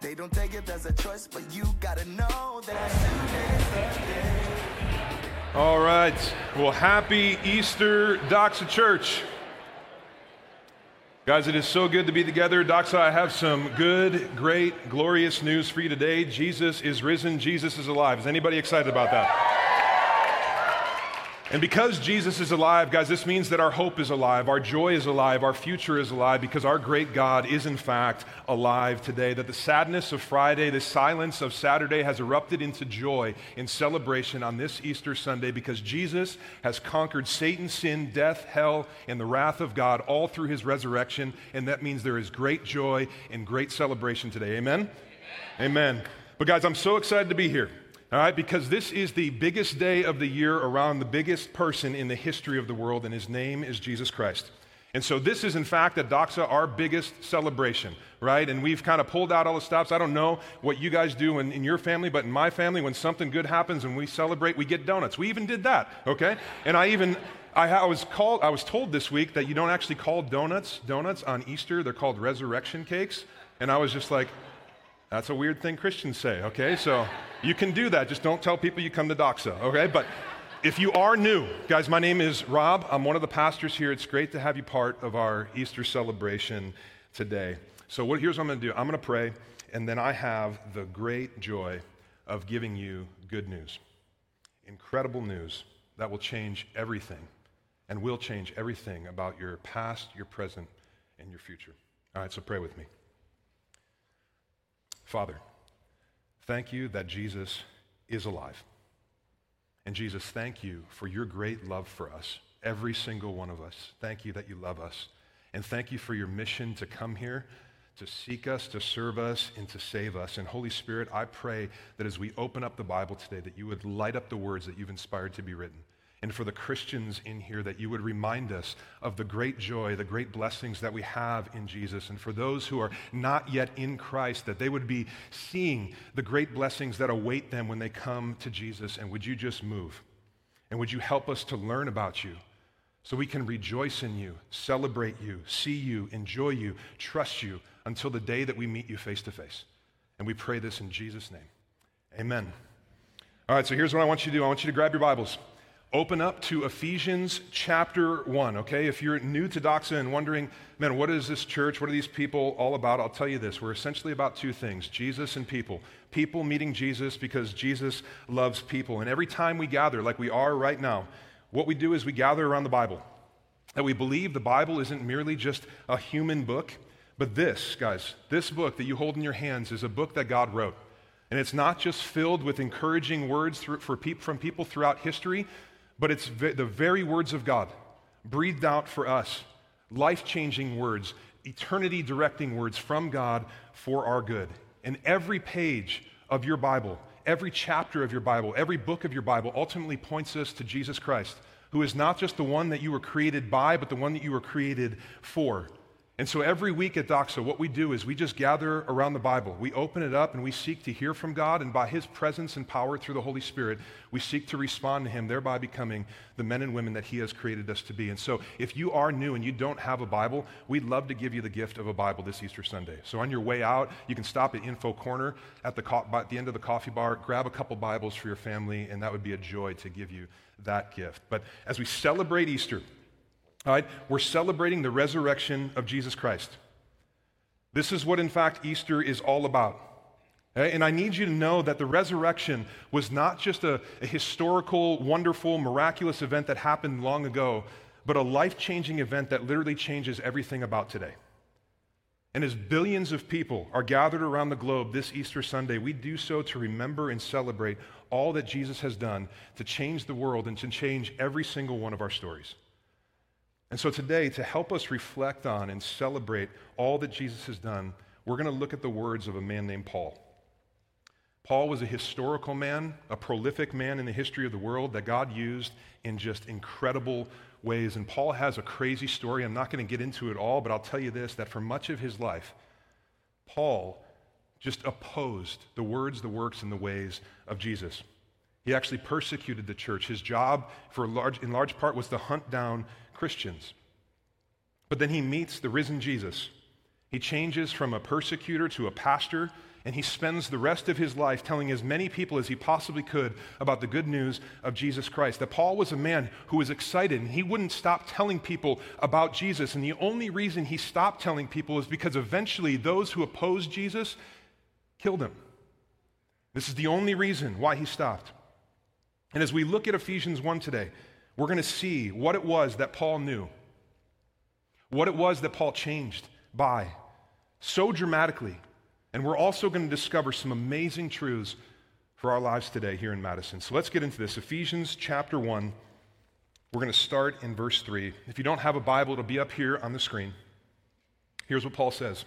They don't take it as a choice, but you gotta know that the day. All right. Well, happy Easter, Doxa Church. Guys, it is so good to be together. Doxa, I have some good, great, glorious news for you today. Jesus is risen, Jesus is alive. Is anybody excited about that? And because Jesus is alive, guys, this means that our hope is alive, our joy is alive, our future is alive, because our great God is in fact alive today. That the sadness of Friday, the silence of Saturday has erupted into joy in celebration on this Easter Sunday because Jesus has conquered Satan, sin, death, hell, and the wrath of God all through his resurrection. And that means there is great joy and great celebration today. Amen? Amen. Amen. But guys, I'm so excited to be here. All right, because this is the biggest day of the year around the biggest person in the history of the world, and his name is Jesus Christ. And so, this is in fact at Doxa our biggest celebration, right? And we've kind of pulled out all the stops. I don't know what you guys do in, in, your family, but in my family, when something good happens and we celebrate, we get donuts. We even did that, okay? And I even, I, I was called, I was told this week that you don't actually call donuts donuts on Easter, they're called resurrection cakes. And I was just like, that's a weird thing Christians say, okay? So you can do that. Just don't tell people you come to Doxa, okay? But if you are new, guys, my name is Rob. I'm one of the pastors here. It's great to have you part of our Easter celebration today. So what, here's what I'm going to do I'm going to pray, and then I have the great joy of giving you good news. Incredible news that will change everything and will change everything about your past, your present, and your future. All right, so pray with me. Father, thank you that Jesus is alive. And Jesus, thank you for your great love for us, every single one of us. Thank you that you love us. And thank you for your mission to come here, to seek us, to serve us, and to save us. And Holy Spirit, I pray that as we open up the Bible today, that you would light up the words that you've inspired to be written and for the Christians in here that you would remind us of the great joy, the great blessings that we have in Jesus. And for those who are not yet in Christ, that they would be seeing the great blessings that await them when they come to Jesus. And would you just move? And would you help us to learn about you so we can rejoice in you, celebrate you, see you, enjoy you, trust you until the day that we meet you face to face? And we pray this in Jesus' name. Amen. All right, so here's what I want you to do I want you to grab your Bibles open up to Ephesians chapter 1, okay? If you're new to Doxa and wondering, man, what is this church? What are these people all about? I'll tell you this. We're essentially about two things Jesus and people. People meeting Jesus because Jesus loves people. And every time we gather, like we are right now, what we do is we gather around the Bible. That we believe the Bible isn't merely just a human book, but this, guys, this book that you hold in your hands is a book that God wrote. And it's not just filled with encouraging words for, from people throughout history, but it's the very words of God, breathed out for us, life changing words, eternity directing words from God for our good. And every page of your Bible, every chapter of your Bible, every book of your Bible ultimately points us to Jesus Christ, who is not just the one that you were created by, but the one that you were created for. And so every week at Doxa, what we do is we just gather around the Bible. We open it up and we seek to hear from God, and by His presence and power through the Holy Spirit, we seek to respond to Him, thereby becoming the men and women that He has created us to be. And so if you are new and you don't have a Bible, we'd love to give you the gift of a Bible this Easter Sunday. So on your way out, you can stop at Info Corner at the, co- at the end of the coffee bar, grab a couple Bibles for your family, and that would be a joy to give you that gift. But as we celebrate Easter, all right, we're celebrating the resurrection of Jesus Christ. This is what, in fact, Easter is all about. Okay? And I need you to know that the resurrection was not just a, a historical, wonderful, miraculous event that happened long ago, but a life changing event that literally changes everything about today. And as billions of people are gathered around the globe this Easter Sunday, we do so to remember and celebrate all that Jesus has done to change the world and to change every single one of our stories. And so today, to help us reflect on and celebrate all that Jesus has done, we're going to look at the words of a man named Paul. Paul was a historical man, a prolific man in the history of the world that God used in just incredible ways. And Paul has a crazy story. I'm not going to get into it all, but I'll tell you this that for much of his life, Paul just opposed the words, the works, and the ways of Jesus. He actually persecuted the church. His job, for large, in large part, was to hunt down Christians. But then he meets the risen Jesus. He changes from a persecutor to a pastor, and he spends the rest of his life telling as many people as he possibly could about the good news of Jesus Christ. That Paul was a man who was excited and he wouldn't stop telling people about Jesus. And the only reason he stopped telling people is because eventually those who opposed Jesus killed him. This is the only reason why he stopped. And as we look at Ephesians 1 today, we're going to see what it was that Paul knew, what it was that Paul changed by so dramatically and we're also going to discover some amazing truths for our lives today here in Madison. So let's get into this. Ephesians chapter 1. We're going to start in verse 3. If you don't have a Bible, it'll be up here on the screen. Here's what Paul says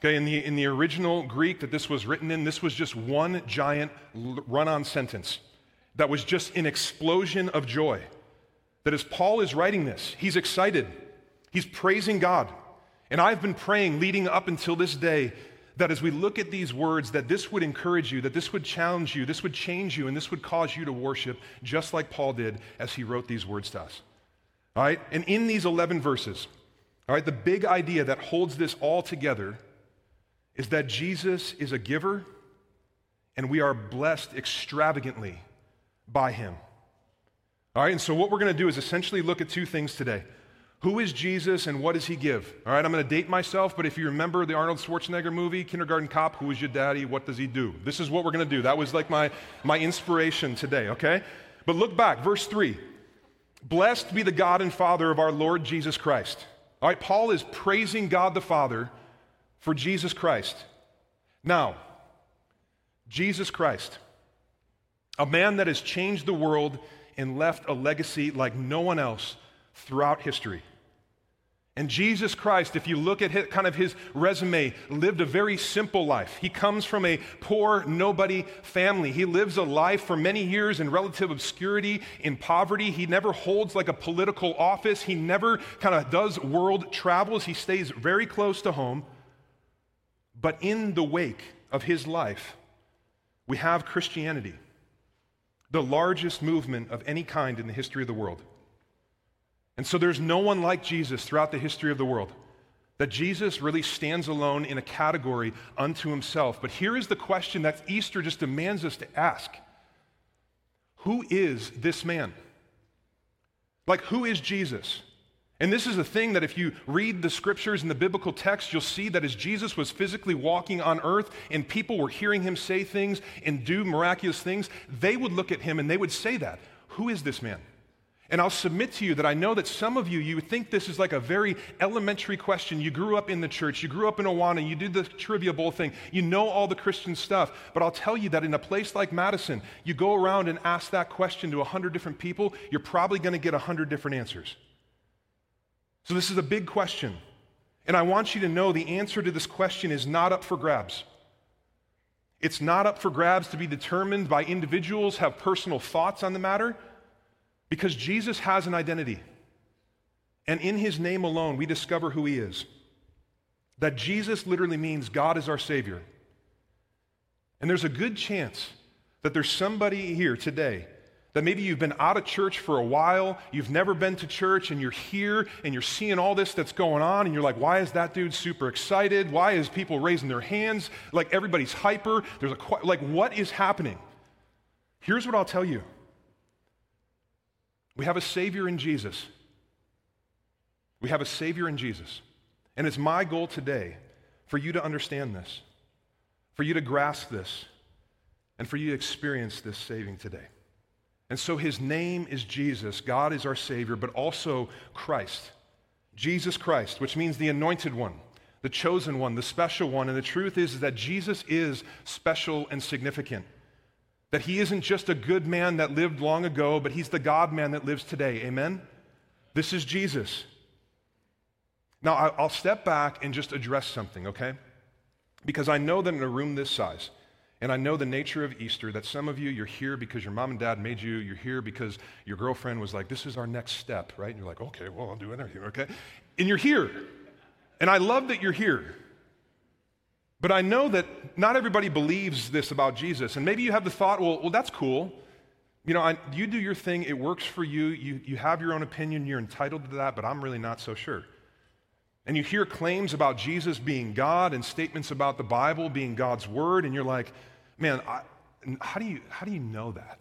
Okay, in the, in the original Greek that this was written in, this was just one giant run on sentence that was just an explosion of joy. That as Paul is writing this, he's excited, he's praising God. And I've been praying leading up until this day that as we look at these words, that this would encourage you, that this would challenge you, this would change you, and this would cause you to worship just like Paul did as he wrote these words to us. All right? And in these 11 verses, all right, the big idea that holds this all together is that Jesus is a giver and we are blessed extravagantly by him. All right, and so what we're going to do is essentially look at two things today. Who is Jesus and what does he give? All right, I'm going to date myself, but if you remember the Arnold Schwarzenegger movie, Kindergarten Cop, who is your daddy? What does he do? This is what we're going to do. That was like my, my inspiration today, okay? But look back, verse 3. Blessed be the God and Father of our Lord Jesus Christ. All right, Paul is praising God the Father for Jesus Christ. Now, Jesus Christ, a man that has changed the world and left a legacy like no one else throughout history. And Jesus Christ, if you look at his, kind of his resume, lived a very simple life. He comes from a poor, nobody family. He lives a life for many years in relative obscurity, in poverty. He never holds like a political office. He never kind of does world travels. He stays very close to home. But in the wake of his life, we have Christianity, the largest movement of any kind in the history of the world. And so there's no one like Jesus throughout the history of the world. That Jesus really stands alone in a category unto himself. But here is the question that Easter just demands us to ask Who is this man? Like, who is Jesus? And this is a thing that if you read the scriptures and the biblical text, you'll see that as Jesus was physically walking on earth and people were hearing him say things and do miraculous things, they would look at him and they would say that. Who is this man? And I'll submit to you that I know that some of you, you think this is like a very elementary question. You grew up in the church, you grew up in Awana, you did the trivia bowl thing, you know all the Christian stuff. But I'll tell you that in a place like Madison, you go around and ask that question to 100 different people, you're probably going to get 100 different answers. So this is a big question. And I want you to know the answer to this question is not up for grabs. It's not up for grabs to be determined by individuals have personal thoughts on the matter. Because Jesus has an identity. And in his name alone, we discover who he is. That Jesus literally means God is our Savior. And there's a good chance that there's somebody here today That maybe you've been out of church for a while, you've never been to church, and you're here and you're seeing all this that's going on, and you're like, why is that dude super excited? Why is people raising their hands? Like everybody's hyper. There's a, like, what is happening? Here's what I'll tell you we have a Savior in Jesus. We have a Savior in Jesus. And it's my goal today for you to understand this, for you to grasp this, and for you to experience this saving today. And so his name is Jesus. God is our Savior, but also Christ. Jesus Christ, which means the anointed one, the chosen one, the special one. And the truth is, is that Jesus is special and significant. That he isn't just a good man that lived long ago, but he's the God man that lives today. Amen? This is Jesus. Now, I'll step back and just address something, okay? Because I know that in a room this size, and I know the nature of Easter that some of you, you're here because your mom and dad made you. You're here because your girlfriend was like, this is our next step, right? And you're like, okay, well, I'll do anything, okay? And you're here. And I love that you're here. But I know that not everybody believes this about Jesus. And maybe you have the thought, well, well that's cool. You know, I, you do your thing, it works for you. you. You have your own opinion, you're entitled to that, but I'm really not so sure. And you hear claims about Jesus being God and statements about the Bible being God's word, and you're like, man, I, how, do you, how do you know that?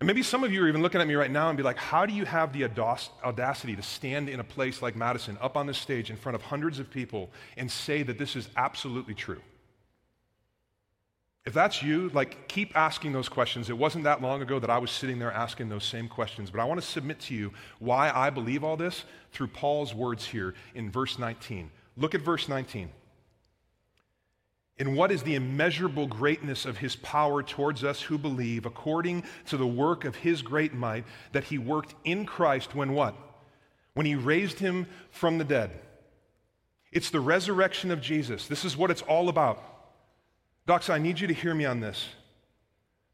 And maybe some of you are even looking at me right now and be like, how do you have the audacity to stand in a place like Madison, up on the stage in front of hundreds of people, and say that this is absolutely true? If that's you, like keep asking those questions. It wasn't that long ago that I was sitting there asking those same questions, but I want to submit to you why I believe all this through Paul's words here in verse 19. Look at verse 19. In what is the immeasurable greatness of his power towards us who believe, according to the work of his great might, that he worked in Christ when what? When he raised him from the dead. It's the resurrection of Jesus. This is what it's all about. Docs, I need you to hear me on this.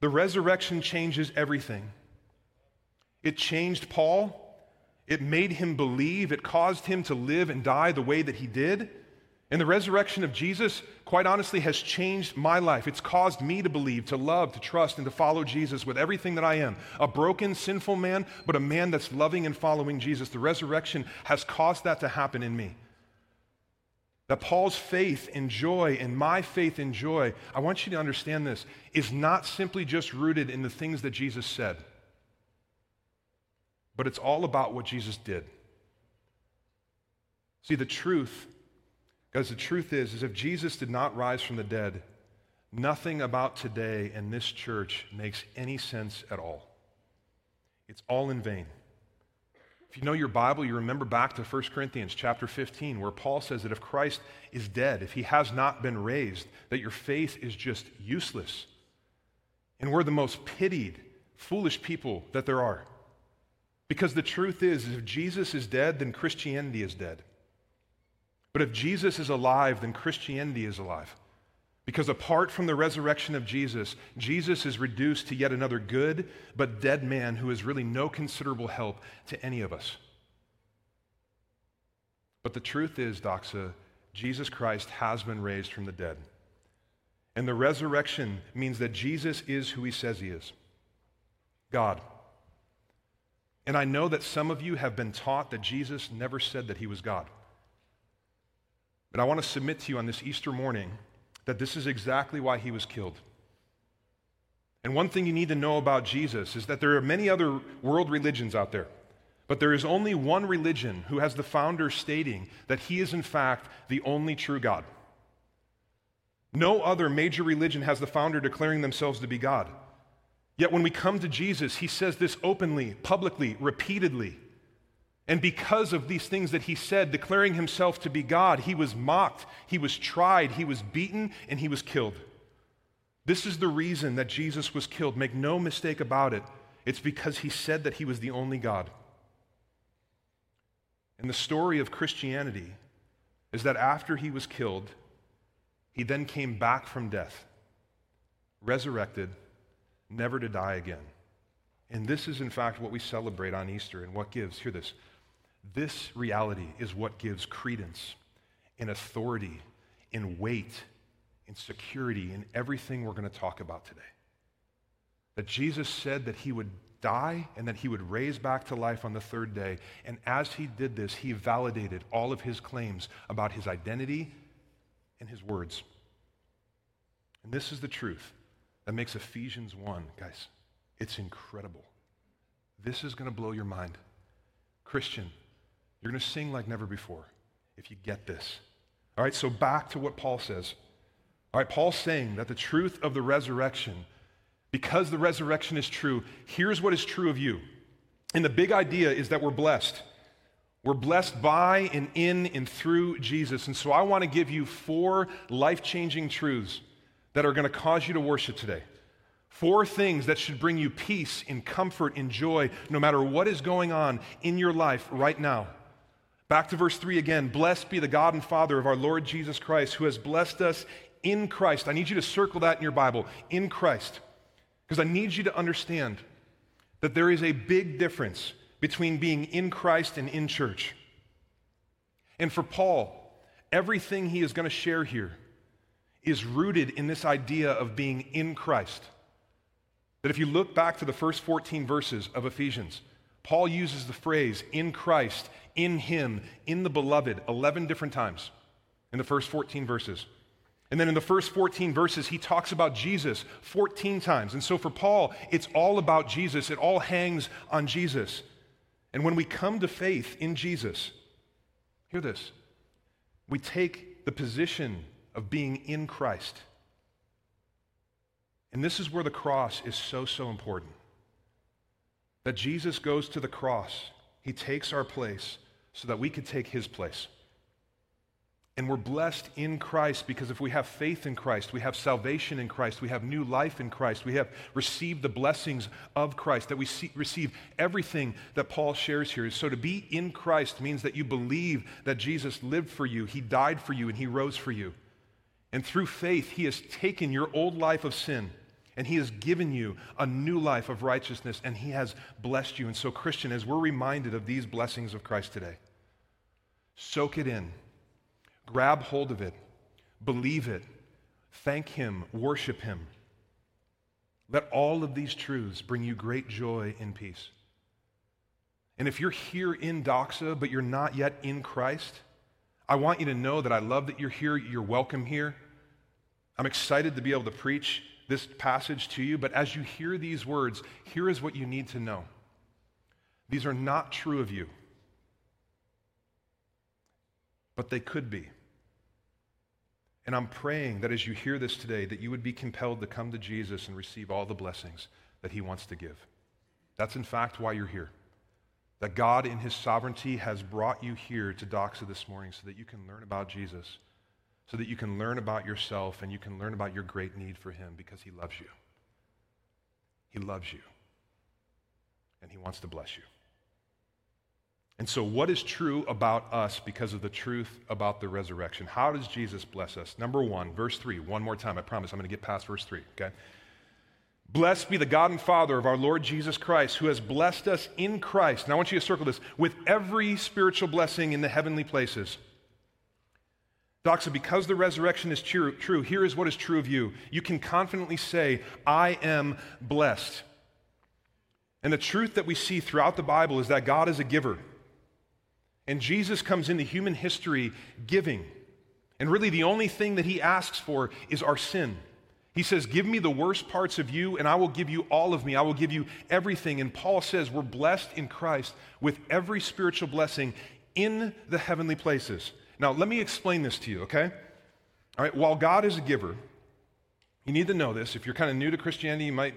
The resurrection changes everything. It changed Paul. It made him believe. It caused him to live and die the way that he did. And the resurrection of Jesus, quite honestly, has changed my life. It's caused me to believe, to love, to trust, and to follow Jesus with everything that I am. A broken, sinful man, but a man that's loving and following Jesus. The resurrection has caused that to happen in me. That Paul's faith and joy and my faith and joy, I want you to understand this, is not simply just rooted in the things that Jesus said, but it's all about what Jesus did. See, the truth, guys, the truth is, is if Jesus did not rise from the dead, nothing about today in this church makes any sense at all. It's all in vain. If you know your Bible, you remember back to 1 Corinthians chapter 15, where Paul says that if Christ is dead, if he has not been raised, that your faith is just useless. And we're the most pitied, foolish people that there are. Because the truth is, if Jesus is dead, then Christianity is dead. But if Jesus is alive, then Christianity is alive. Because apart from the resurrection of Jesus, Jesus is reduced to yet another good but dead man who is really no considerable help to any of us. But the truth is, Doxa, Jesus Christ has been raised from the dead. And the resurrection means that Jesus is who he says he is God. And I know that some of you have been taught that Jesus never said that he was God. But I want to submit to you on this Easter morning that this is exactly why he was killed. And one thing you need to know about Jesus is that there are many other world religions out there. But there is only one religion who has the founder stating that he is, in fact, the only true God. No other major religion has the founder declaring themselves to be God. Yet when we come to Jesus, he says this openly, publicly, repeatedly. And because of these things that he said, declaring himself to be God, he was mocked, he was tried, he was beaten, and he was killed. This is the reason that Jesus was killed. Make no mistake about it. It's because he said that he was the only God. And the story of Christianity is that after he was killed, he then came back from death, resurrected, never to die again. And this is, in fact, what we celebrate on Easter and what gives, hear this, this reality is what gives credence and authority and weight and security in everything we're going to talk about today. that Jesus said that he would die and that he would raise back to life on the third day. And as he did this, he validated all of his claims about his identity and his words. And this is the truth that makes Ephesians 1, guys, it's incredible. This is going to blow your mind. Christian, you're going to sing like never before if you get this. All right, so back to what Paul says. All right, Paul's saying that the truth of the resurrection because the resurrection is true, here's what is true of you. And the big idea is that we're blessed. We're blessed by and in and through Jesus. And so I want to give you four life changing truths that are going to cause you to worship today. Four things that should bring you peace and comfort and joy no matter what is going on in your life right now. Back to verse 3 again. Blessed be the God and Father of our Lord Jesus Christ, who has blessed us in Christ. I need you to circle that in your Bible in Christ. Because I need you to understand that there is a big difference between being in Christ and in church. And for Paul, everything he is going to share here is rooted in this idea of being in Christ. That if you look back to the first 14 verses of Ephesians, Paul uses the phrase in Christ, in Him, in the beloved 11 different times in the first 14 verses. And then in the first 14 verses, he talks about Jesus 14 times. And so for Paul, it's all about Jesus, it all hangs on Jesus. And when we come to faith in Jesus, hear this we take the position of being in Christ. And this is where the cross is so, so important. That Jesus goes to the cross, he takes our place so that we could take his place. And we're blessed in Christ because if we have faith in Christ, we have salvation in Christ, we have new life in Christ, we have received the blessings of Christ, that we see, receive everything that Paul shares here. So to be in Christ means that you believe that Jesus lived for you, he died for you, and he rose for you. And through faith, he has taken your old life of sin and he has given you a new life of righteousness and he has blessed you. And so, Christian, as we're reminded of these blessings of Christ today, soak it in Grab hold of it, believe it, thank Him, worship Him. Let all of these truths bring you great joy and peace. And if you're here in Doxa, but you're not yet in Christ, I want you to know that I love that you're here. You're welcome here. I'm excited to be able to preach this passage to you, but as you hear these words, here is what you need to know. These are not true of you, but they could be. And I'm praying that as you hear this today, that you would be compelled to come to Jesus and receive all the blessings that he wants to give. That's in fact why you're here. That God, in his sovereignty, has brought you here to Doxa this morning so that you can learn about Jesus, so that you can learn about yourself and you can learn about your great need for him because he loves you. He loves you. And he wants to bless you. And so, what is true about us because of the truth about the resurrection? How does Jesus bless us? Number one, verse three, one more time, I promise I'm going to get past verse three, okay? Blessed be the God and Father of our Lord Jesus Christ, who has blessed us in Christ. Now, I want you to circle this with every spiritual blessing in the heavenly places. Doxa, because the resurrection is true, true, here is what is true of you. You can confidently say, I am blessed. And the truth that we see throughout the Bible is that God is a giver. And Jesus comes into human history giving. And really, the only thing that he asks for is our sin. He says, Give me the worst parts of you, and I will give you all of me. I will give you everything. And Paul says, We're blessed in Christ with every spiritual blessing in the heavenly places. Now, let me explain this to you, okay? All right, while God is a giver, you need to know this. If you're kind of new to Christianity, you might.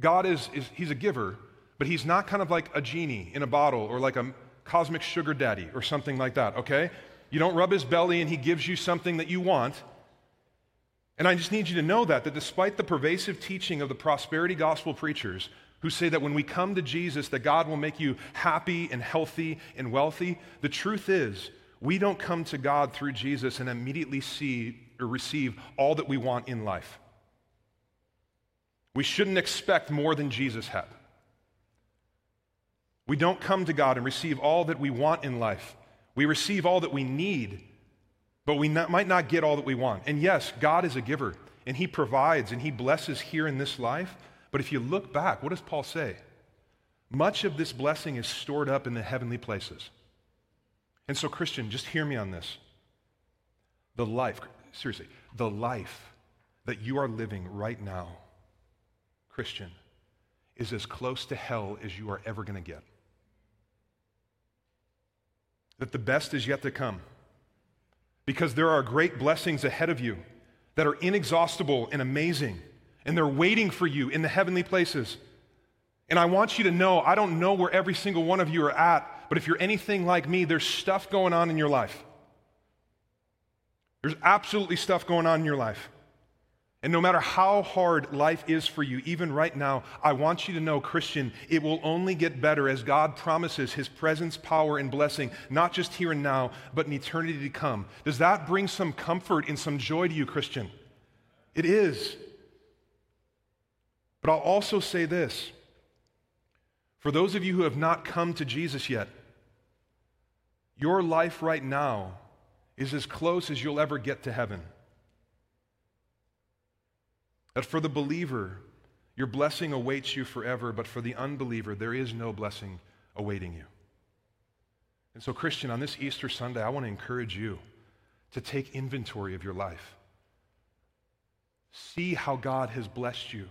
God is, is He's a giver, but He's not kind of like a genie in a bottle or like a cosmic sugar daddy or something like that, okay? You don't rub his belly and he gives you something that you want. And I just need you to know that, that despite the pervasive teaching of the prosperity gospel preachers who say that when we come to Jesus that God will make you happy and healthy and wealthy, the truth is we don't come to God through Jesus and immediately see or receive all that we want in life. We shouldn't expect more than Jesus had. We don't come to God and receive all that we want in life. We receive all that we need, but we not, might not get all that we want. And yes, God is a giver, and He provides and He blesses here in this life, But if you look back, what does Paul say? Much of this blessing is stored up in the heavenly places. And so, Christian, just hear me on this. The life, seriously, the life that you are living right now, Christian, is as close to hell as you are ever going to get. That the best is yet to come. Because there are great blessings ahead of you that are inexhaustible and amazing, and they're waiting for you in the heavenly places. And I want you to know I don't know where every single one of you are at, but if you're anything like me, there's stuff going on in your life. There's absolutely stuff going on in your life. And no matter how hard life is for you, even right now, I want you to know, Christian, it will only get better as God promises His presence, power, and blessing, not just here and now, but in eternity to come. Does that bring some comfort and some joy to you, Christian? It is. But I'll also say this for those of you who have not come to Jesus yet, your life right now is as close as you'll ever get to heaven. That for the believer, your blessing awaits you forever, but for the unbeliever, there is no blessing awaiting you. And so, Christian, on this Easter Sunday, I want to encourage you to take inventory of your life. See how God has blessed you.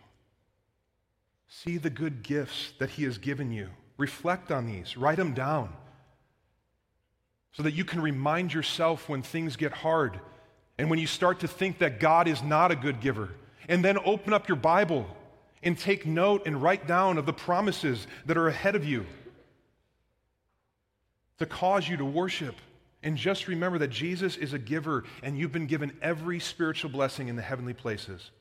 See the good gifts that He has given you. Reflect on these, write them down so that you can remind yourself when things get hard and when you start to think that God is not a good giver. And then open up your Bible and take note and write down of the promises that are ahead of you to cause you to worship. And just remember that Jesus is a giver and you've been given every spiritual blessing in the heavenly places.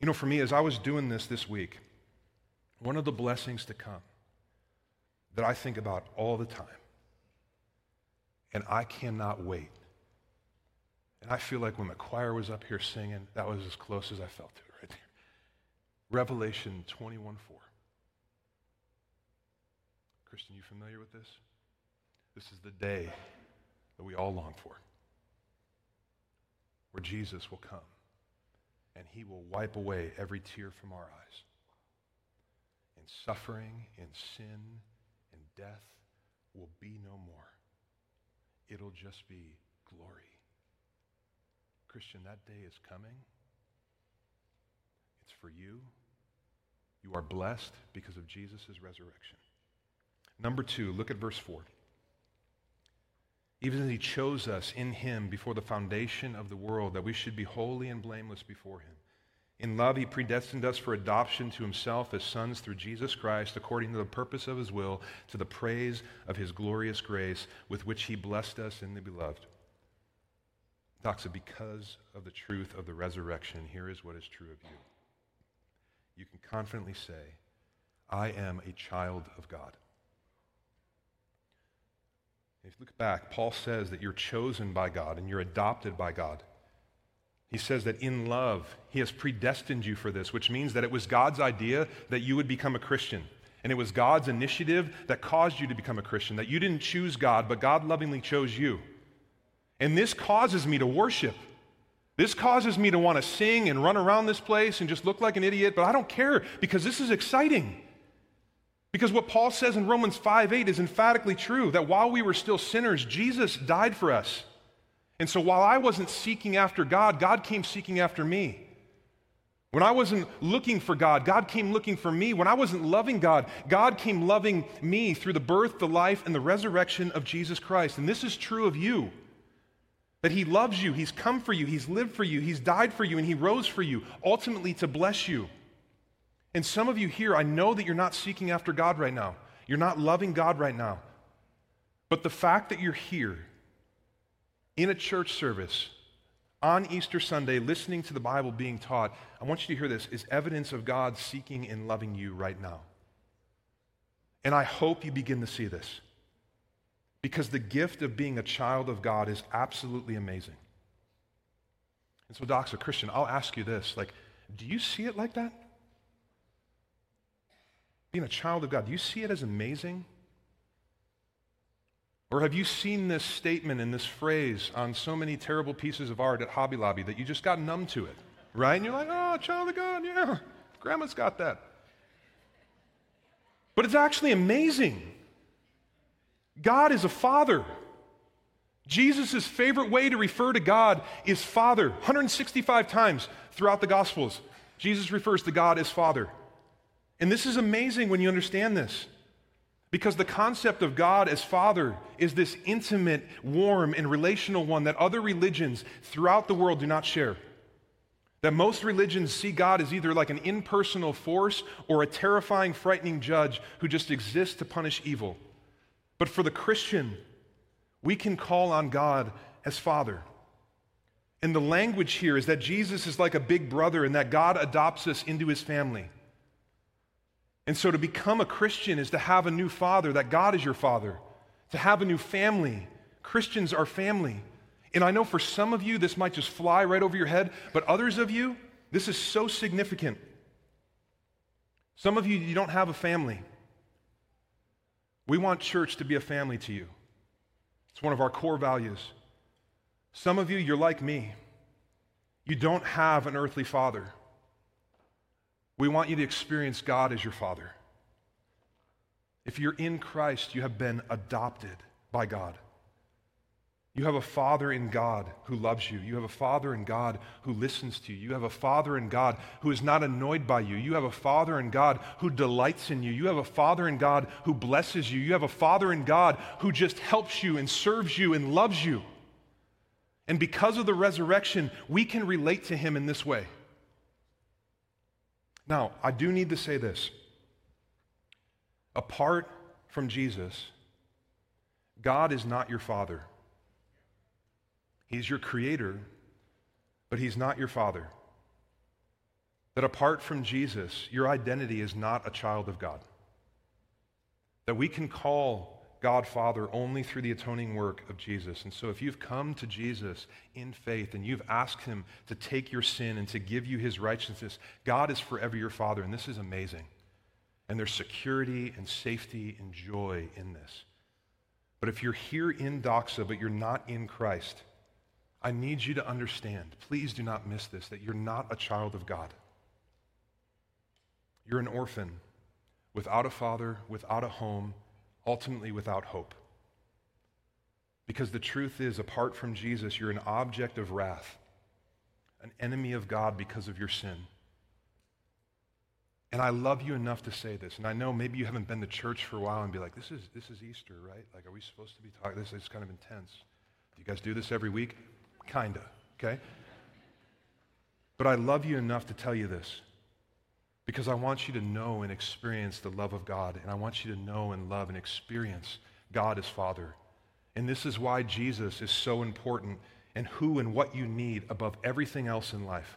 You know, for me, as I was doing this this week, one of the blessings to come that I think about all the time and I cannot wait. And I feel like when the choir was up here singing, that was as close as I felt to it right there. Revelation 21 4. Christian, you familiar with this? This is the day that we all long for, where Jesus will come and he will wipe away every tear from our eyes. And suffering and sin and death will be no more it'll just be glory. Christian, that day is coming. It's for you. You are blessed because of Jesus' resurrection. Number two, look at verse 4. Even as he chose us in him before the foundation of the world, that we should be holy and blameless before him. In love, he predestined us for adoption to himself as sons through Jesus Christ, according to the purpose of his will, to the praise of his glorious grace, with which he blessed us in the beloved. Doxa, because of the truth of the resurrection, here is what is true of you. You can confidently say, I am a child of God. If you look back, Paul says that you're chosen by God and you're adopted by God. He says that in love, He has predestined you for this, which means that it was God's idea that you would become a Christian. And it was God's initiative that caused you to become a Christian, that you didn't choose God, but God lovingly chose you. And this causes me to worship. This causes me to want to sing and run around this place and just look like an idiot, but I don't care because this is exciting. Because what Paul says in Romans 5 8 is emphatically true that while we were still sinners, Jesus died for us. And so while I wasn't seeking after God, God came seeking after me. When I wasn't looking for God, God came looking for me. When I wasn't loving God, God came loving me through the birth, the life, and the resurrection of Jesus Christ. And this is true of you that He loves you, He's come for you, He's lived for you, He's died for you, and He rose for you, ultimately to bless you. And some of you here, I know that you're not seeking after God right now. You're not loving God right now. But the fact that you're here, in a church service on Easter Sunday, listening to the Bible being taught, I want you to hear this, is evidence of God seeking and loving you right now. And I hope you begin to see this. Because the gift of being a child of God is absolutely amazing. And so, Doxa, Christian, I'll ask you this. Like, do you see it like that? Being a child of God, do you see it as amazing? Or have you seen this statement and this phrase on so many terrible pieces of art at Hobby Lobby that you just got numb to it, right? And you're like, oh, child of God, yeah, Grandma's got that. But it's actually amazing. God is a father. Jesus' favorite way to refer to God is Father. 165 times throughout the Gospels, Jesus refers to God as Father. And this is amazing when you understand this. Because the concept of God as Father is this intimate, warm, and relational one that other religions throughout the world do not share. That most religions see God as either like an impersonal force or a terrifying, frightening judge who just exists to punish evil. But for the Christian, we can call on God as Father. And the language here is that Jesus is like a big brother and that God adopts us into his family. And so to become a Christian is to have a new father, that God is your father, to have a new family. Christians are family. And I know for some of you, this might just fly right over your head, but others of you, this is so significant. Some of you, you don't have a family. We want church to be a family to you, it's one of our core values. Some of you, you're like me. You don't have an earthly father. We want you to experience God as your Father. If you're in Christ, you have been adopted by God. You have a Father in God who loves you. You have a Father in God who listens to you. You have a Father in God who is not annoyed by you. You have a Father in God who delights in you. You have a Father in God who blesses you. You have a Father in God who just helps you and serves you and loves you. And because of the resurrection, we can relate to Him in this way. Now, I do need to say this. Apart from Jesus, God is not your father. He's your creator, but he's not your father. That apart from Jesus, your identity is not a child of God. That we can call God Father only through the atoning work of Jesus. And so, if you've come to Jesus in faith and you've asked Him to take your sin and to give you His righteousness, God is forever your Father. And this is amazing. And there's security and safety and joy in this. But if you're here in Doxa, but you're not in Christ, I need you to understand, please do not miss this, that you're not a child of God. You're an orphan without a father, without a home ultimately without hope. Because the truth is, apart from Jesus, you're an object of wrath, an enemy of God because of your sin. And I love you enough to say this. And I know maybe you haven't been to church for a while and be like, this is, this is Easter, right? Like, are we supposed to be talking? This is kind of intense. Do you guys do this every week? Kinda, okay? But I love you enough to tell you this because I want you to know and experience the love of God, and I want you to know and love and experience God as Father. And this is why Jesus is so important and who and what you need above everything else in life.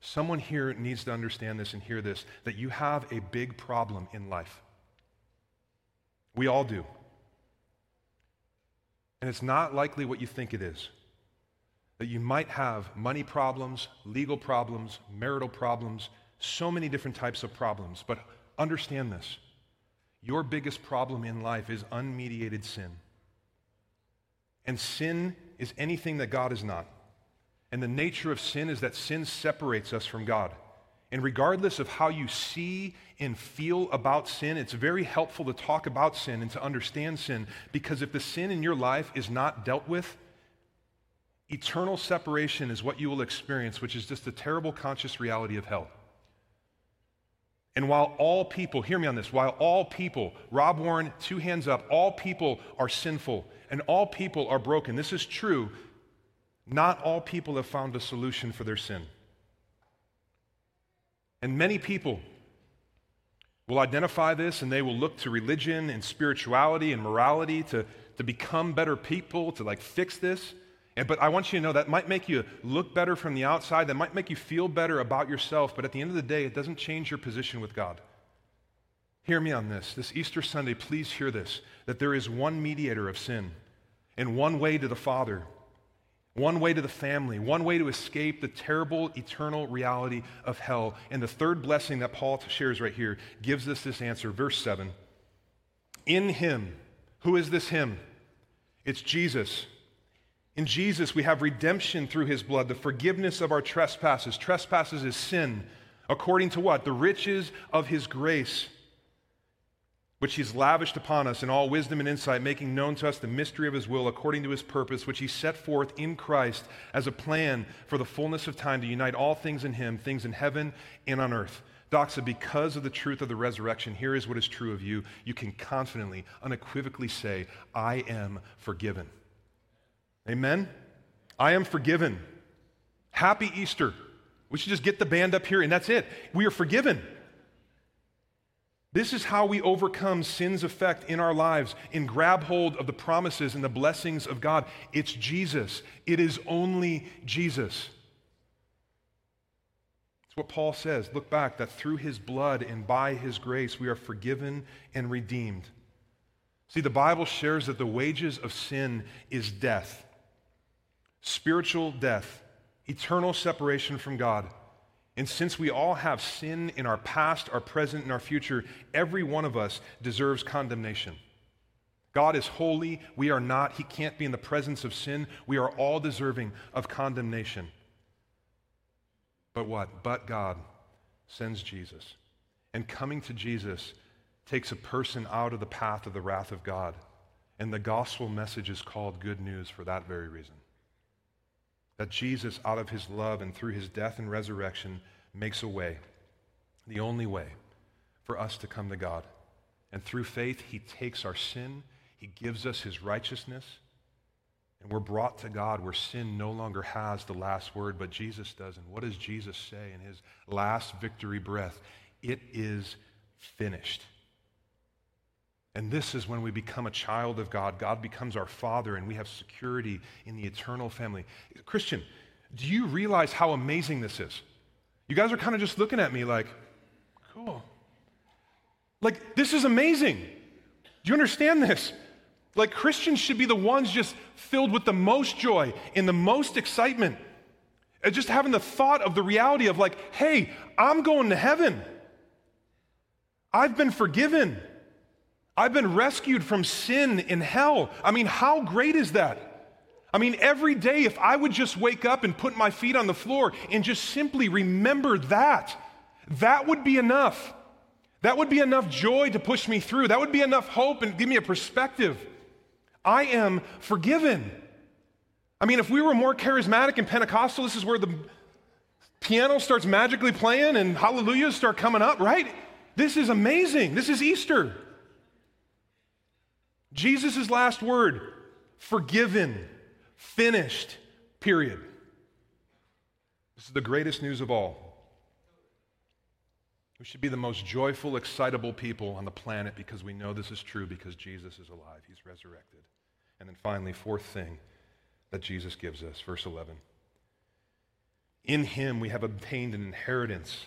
Someone here needs to understand this and hear this that you have a big problem in life. We all do. And it's not likely what you think it is. That you might have money problems, legal problems, marital problems, so many different types of problems. But understand this your biggest problem in life is unmediated sin. And sin is anything that God is not. And the nature of sin is that sin separates us from God. And regardless of how you see and feel about sin, it's very helpful to talk about sin and to understand sin because if the sin in your life is not dealt with, eternal separation is what you will experience, which is just the terrible conscious reality of hell. And while all people, hear me on this, while all people, Rob Warren, two hands up, all people are sinful and all people are broken. This is true. Not all people have found a solution for their sin. And many people will identify this and they will look to religion and spirituality and morality to, to become better people, to like fix this. And, but I want you to know that might make you look better from the outside, that might make you feel better about yourself, but at the end of the day, it doesn't change your position with God. Hear me on this. This Easter Sunday, please hear this that there is one mediator of sin and one way to the Father, one way to the family, one way to escape the terrible eternal reality of hell. And the third blessing that Paul shares right here gives us this answer. Verse 7 In him, who is this him? It's Jesus in Jesus, we have redemption through his blood, the forgiveness of our trespasses. Trespasses is sin. According to what? The riches of his grace, which he's lavished upon us in all wisdom and insight, making known to us the mystery of his will according to his purpose, which he set forth in Christ as a plan for the fullness of time to unite all things in him, things in heaven and on earth. Doxa, because of the truth of the resurrection, here is what is true of you. You can confidently, unequivocally say, I am forgiven. Amen? I am forgiven. Happy Easter. We should just get the band up here and that's it. We are forgiven. This is how we overcome sin's effect in our lives and grab hold of the promises and the blessings of God. It's Jesus. It is only Jesus. It's what Paul says. Look back that through his blood and by his grace we are forgiven and redeemed. See, the Bible shares that the wages of sin is death, spiritual death, eternal separation from God. And since we all have sin in our past, our present, and our future, every one of us deserves condemnation. God is holy. We are not. He can't be in the presence of sin. We are all deserving of condemnation. But what? But God sends Jesus. And coming to Jesus takes a person out of the path of the wrath of God. And the gospel message is called good news for that very reason. That Jesus, out of his love and through his death and resurrection, makes a way, the only way for us to come to God. And through faith, he takes our sin, he gives us his righteousness, and we're brought to God where sin no longer has the last word, but Jesus does. And what does Jesus say in his last victory breath? It is finished. And this is when we become a child of God. God becomes our Father, and we have security in the eternal family. Christian, do you realize how amazing this is? You guys are kind of just looking at me like, cool. Like, this is amazing. Do you understand this? Like, Christians should be the ones just filled with the most joy and the most excitement. And just having the thought of the reality of, like, hey, I'm going to heaven. I've been forgiven. I've been rescued from sin in hell. I mean, how great is that? I mean, every day, if I would just wake up and put my feet on the floor and just simply remember that, that would be enough. That would be enough joy to push me through. That would be enough hope and give me a perspective. I am forgiven. I mean, if we were more charismatic and Pentecostal, this is where the piano starts magically playing and hallelujahs start coming up, right? This is amazing. This is Easter. Jesus' last word forgiven, finished, period. This is the greatest news of all. We should be the most joyful, excitable people on the planet because we know this is true because Jesus is alive. He's resurrected. And then finally, fourth thing that Jesus gives us, verse 11. In him we have obtained an inheritance,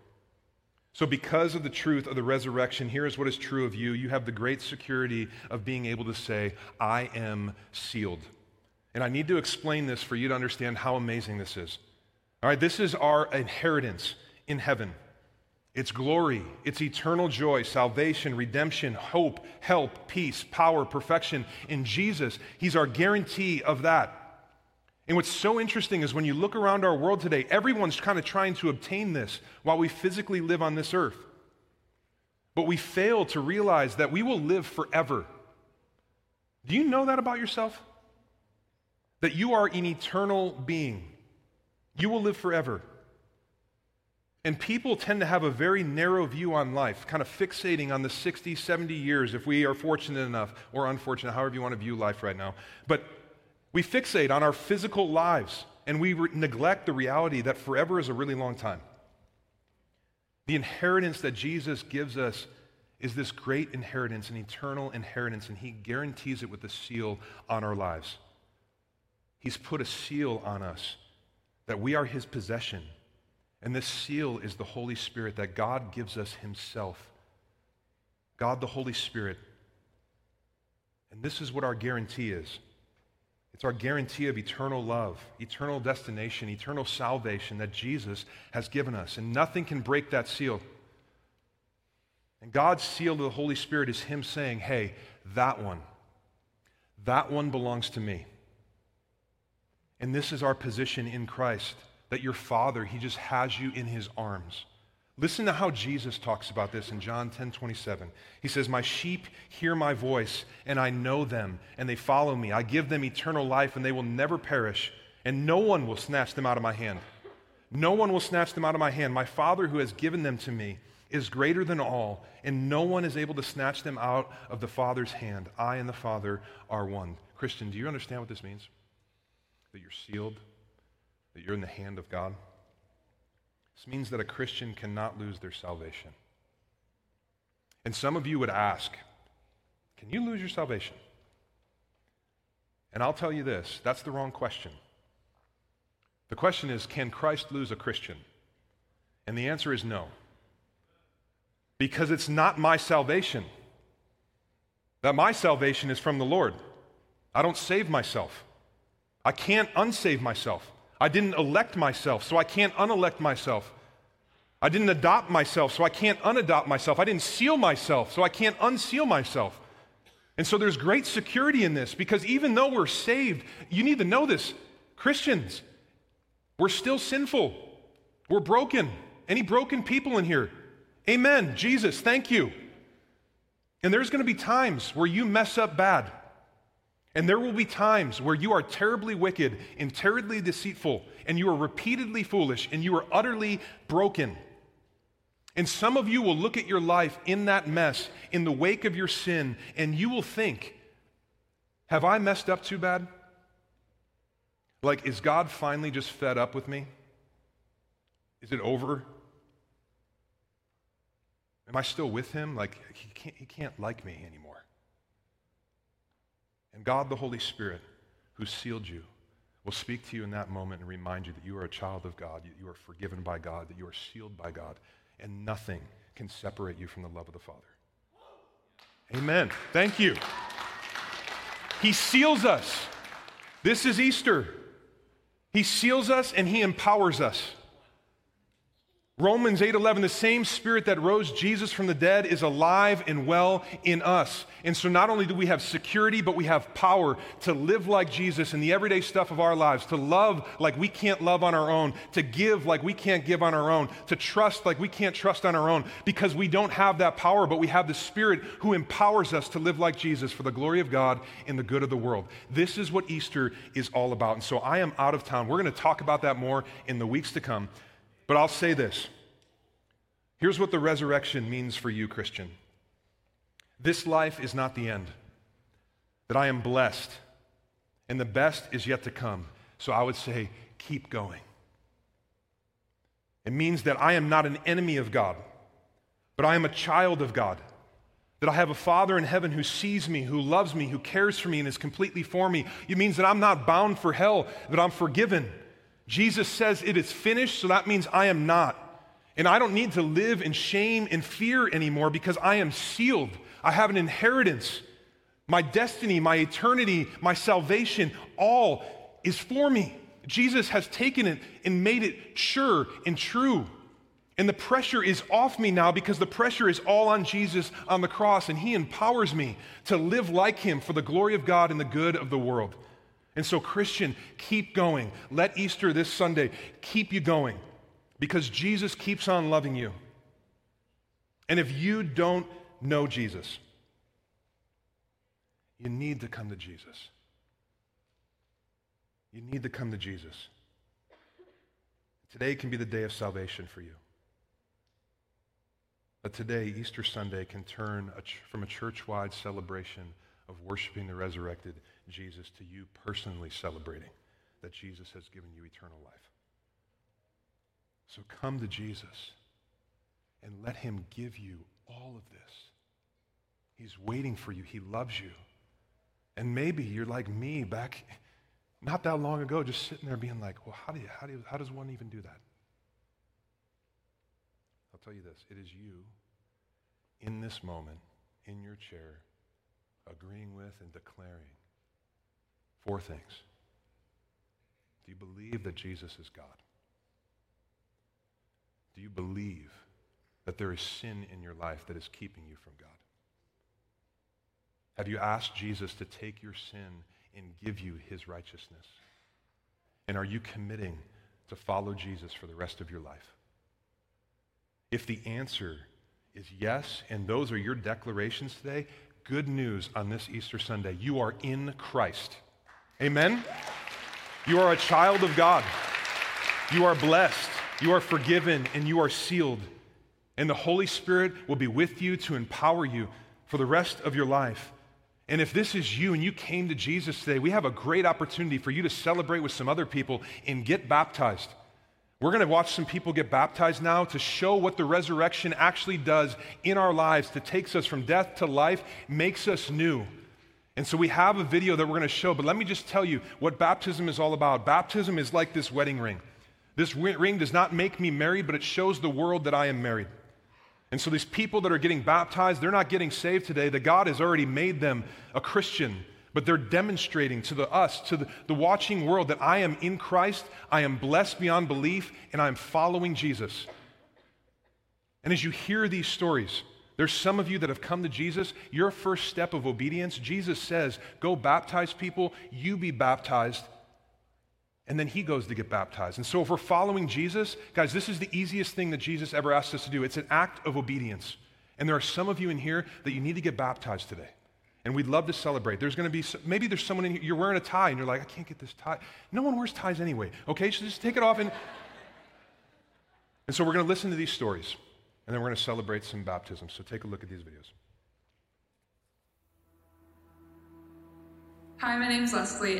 So, because of the truth of the resurrection, here is what is true of you. You have the great security of being able to say, I am sealed. And I need to explain this for you to understand how amazing this is. All right, this is our inheritance in heaven. It's glory, it's eternal joy, salvation, redemption, hope, help, peace, power, perfection in Jesus. He's our guarantee of that. And what's so interesting is when you look around our world today, everyone's kind of trying to obtain this while we physically live on this earth. But we fail to realize that we will live forever. Do you know that about yourself? That you are an eternal being. You will live forever. And people tend to have a very narrow view on life, kind of fixating on the 60, 70 years, if we are fortunate enough, or unfortunate, however you want to view life right now. But we fixate on our physical lives and we re- neglect the reality that forever is a really long time. The inheritance that Jesus gives us is this great inheritance, an eternal inheritance, and He guarantees it with a seal on our lives. He's put a seal on us that we are His possession. And this seal is the Holy Spirit that God gives us Himself. God, the Holy Spirit, And this is what our guarantee is it's our guarantee of eternal love, eternal destination, eternal salvation that Jesus has given us. And nothing can break that seal. And God's seal to the Holy Spirit is Him saying, hey, that one, that one belongs to me. And this is our position in Christ that your Father, He just has you in His arms. Listen to how Jesus talks about this in John 10 27. He says, My sheep hear my voice, and I know them, and they follow me. I give them eternal life, and they will never perish, and no one will snatch them out of my hand. No one will snatch them out of my hand. My Father, who has given them to me, is greater than all, and no one is able to snatch them out of the Father's hand. I and the Father are one. Christian, do you understand what this means? That you're sealed, that you're in the hand of God? This means that a Christian cannot lose their salvation. And some of you would ask, can you lose your salvation? And I'll tell you this that's the wrong question. The question is, can Christ lose a Christian? And the answer is no. Because it's not my salvation. That my salvation is from the Lord. I don't save myself. I can't unsave myself. I didn't elect myself, so I can't unelect myself. I didn't adopt myself, so I can't unadopt myself. I didn't seal myself, so I can't unseal myself. And so there's great security in this because even though we're saved, you need to know this Christians, we're still sinful. We're broken. Any broken people in here? Amen. Jesus, thank you. And there's going to be times where you mess up bad. And there will be times where you are terribly wicked and terribly deceitful, and you are repeatedly foolish, and you are utterly broken. And some of you will look at your life in that mess, in the wake of your sin, and you will think, Have I messed up too bad? Like, is God finally just fed up with me? Is it over? Am I still with him? Like, he can't, he can't like me anymore. And God, the Holy Spirit, who sealed you, will speak to you in that moment and remind you that you are a child of God, that you are forgiven by God, that you are sealed by God, and nothing can separate you from the love of the Father. Amen. Thank you. He seals us. This is Easter. He seals us and he empowers us. Romans 8:11 the same spirit that rose Jesus from the dead is alive and well in us. And so not only do we have security but we have power to live like Jesus in the everyday stuff of our lives, to love like we can't love on our own, to give like we can't give on our own, to trust like we can't trust on our own because we don't have that power but we have the spirit who empowers us to live like Jesus for the glory of God and the good of the world. This is what Easter is all about. And so I am out of town. We're going to talk about that more in the weeks to come. But I'll say this. Here's what the resurrection means for you, Christian. This life is not the end, that I am blessed, and the best is yet to come. So I would say, keep going. It means that I am not an enemy of God, but I am a child of God. That I have a Father in heaven who sees me, who loves me, who cares for me, and is completely for me. It means that I'm not bound for hell, that I'm forgiven. Jesus says it is finished, so that means I am not. And I don't need to live in shame and fear anymore because I am sealed. I have an inheritance. My destiny, my eternity, my salvation, all is for me. Jesus has taken it and made it sure and true. And the pressure is off me now because the pressure is all on Jesus on the cross, and He empowers me to live like Him for the glory of God and the good of the world. And so, Christian, keep going. Let Easter this Sunday keep you going because Jesus keeps on loving you. And if you don't know Jesus, you need to come to Jesus. You need to come to Jesus. Today can be the day of salvation for you. But today, Easter Sunday, can turn a ch- from a church wide celebration of worshiping the resurrected Jesus to you personally celebrating that Jesus has given you eternal life. So come to Jesus and let him give you all of this. He's waiting for you. He loves you. And maybe you're like me back not that long ago, just sitting there being like, well, how, do you, how, do you, how does one even do that? I'll tell you this it is you in this moment, in your chair, agreeing with, and declaring four things. Do you believe that Jesus is God? Do you believe that there is sin in your life that is keeping you from God? Have you asked Jesus to take your sin and give you his righteousness? And are you committing to follow Jesus for the rest of your life? If the answer is yes, and those are your declarations today, good news on this Easter Sunday. You are in Christ. Amen? You are a child of God. You are blessed. You are forgiven, and you are sealed. And the Holy Spirit will be with you to empower you for the rest of your life. And if this is you and you came to Jesus today, we have a great opportunity for you to celebrate with some other people and get baptized. We're going to watch some people get baptized now to show what the resurrection actually does in our lives, that takes us from death to life, makes us new. And so we have a video that we're going to show, but let me just tell you what baptism is all about. Baptism is like this wedding ring. This ring does not make me married, but it shows the world that I am married. And so these people that are getting baptized, they're not getting saved today. The God has already made them a Christian, but they're demonstrating to the us, to the, the watching world that I am in Christ, I am blessed beyond belief, and I'm following Jesus. And as you hear these stories, there's some of you that have come to Jesus. Your first step of obedience, Jesus says, go baptize people, you be baptized, and then he goes to get baptized. And so, if we're following Jesus, guys, this is the easiest thing that Jesus ever asked us to do. It's an act of obedience. And there are some of you in here that you need to get baptized today. And we'd love to celebrate. There's going to be, maybe there's someone in here, you're wearing a tie and you're like, I can't get this tie. No one wears ties anyway, okay? So just take it off. And, and so we're going to listen to these stories. And then we're going to celebrate some baptisms. So take a look at these videos. Hi, my name's Leslie.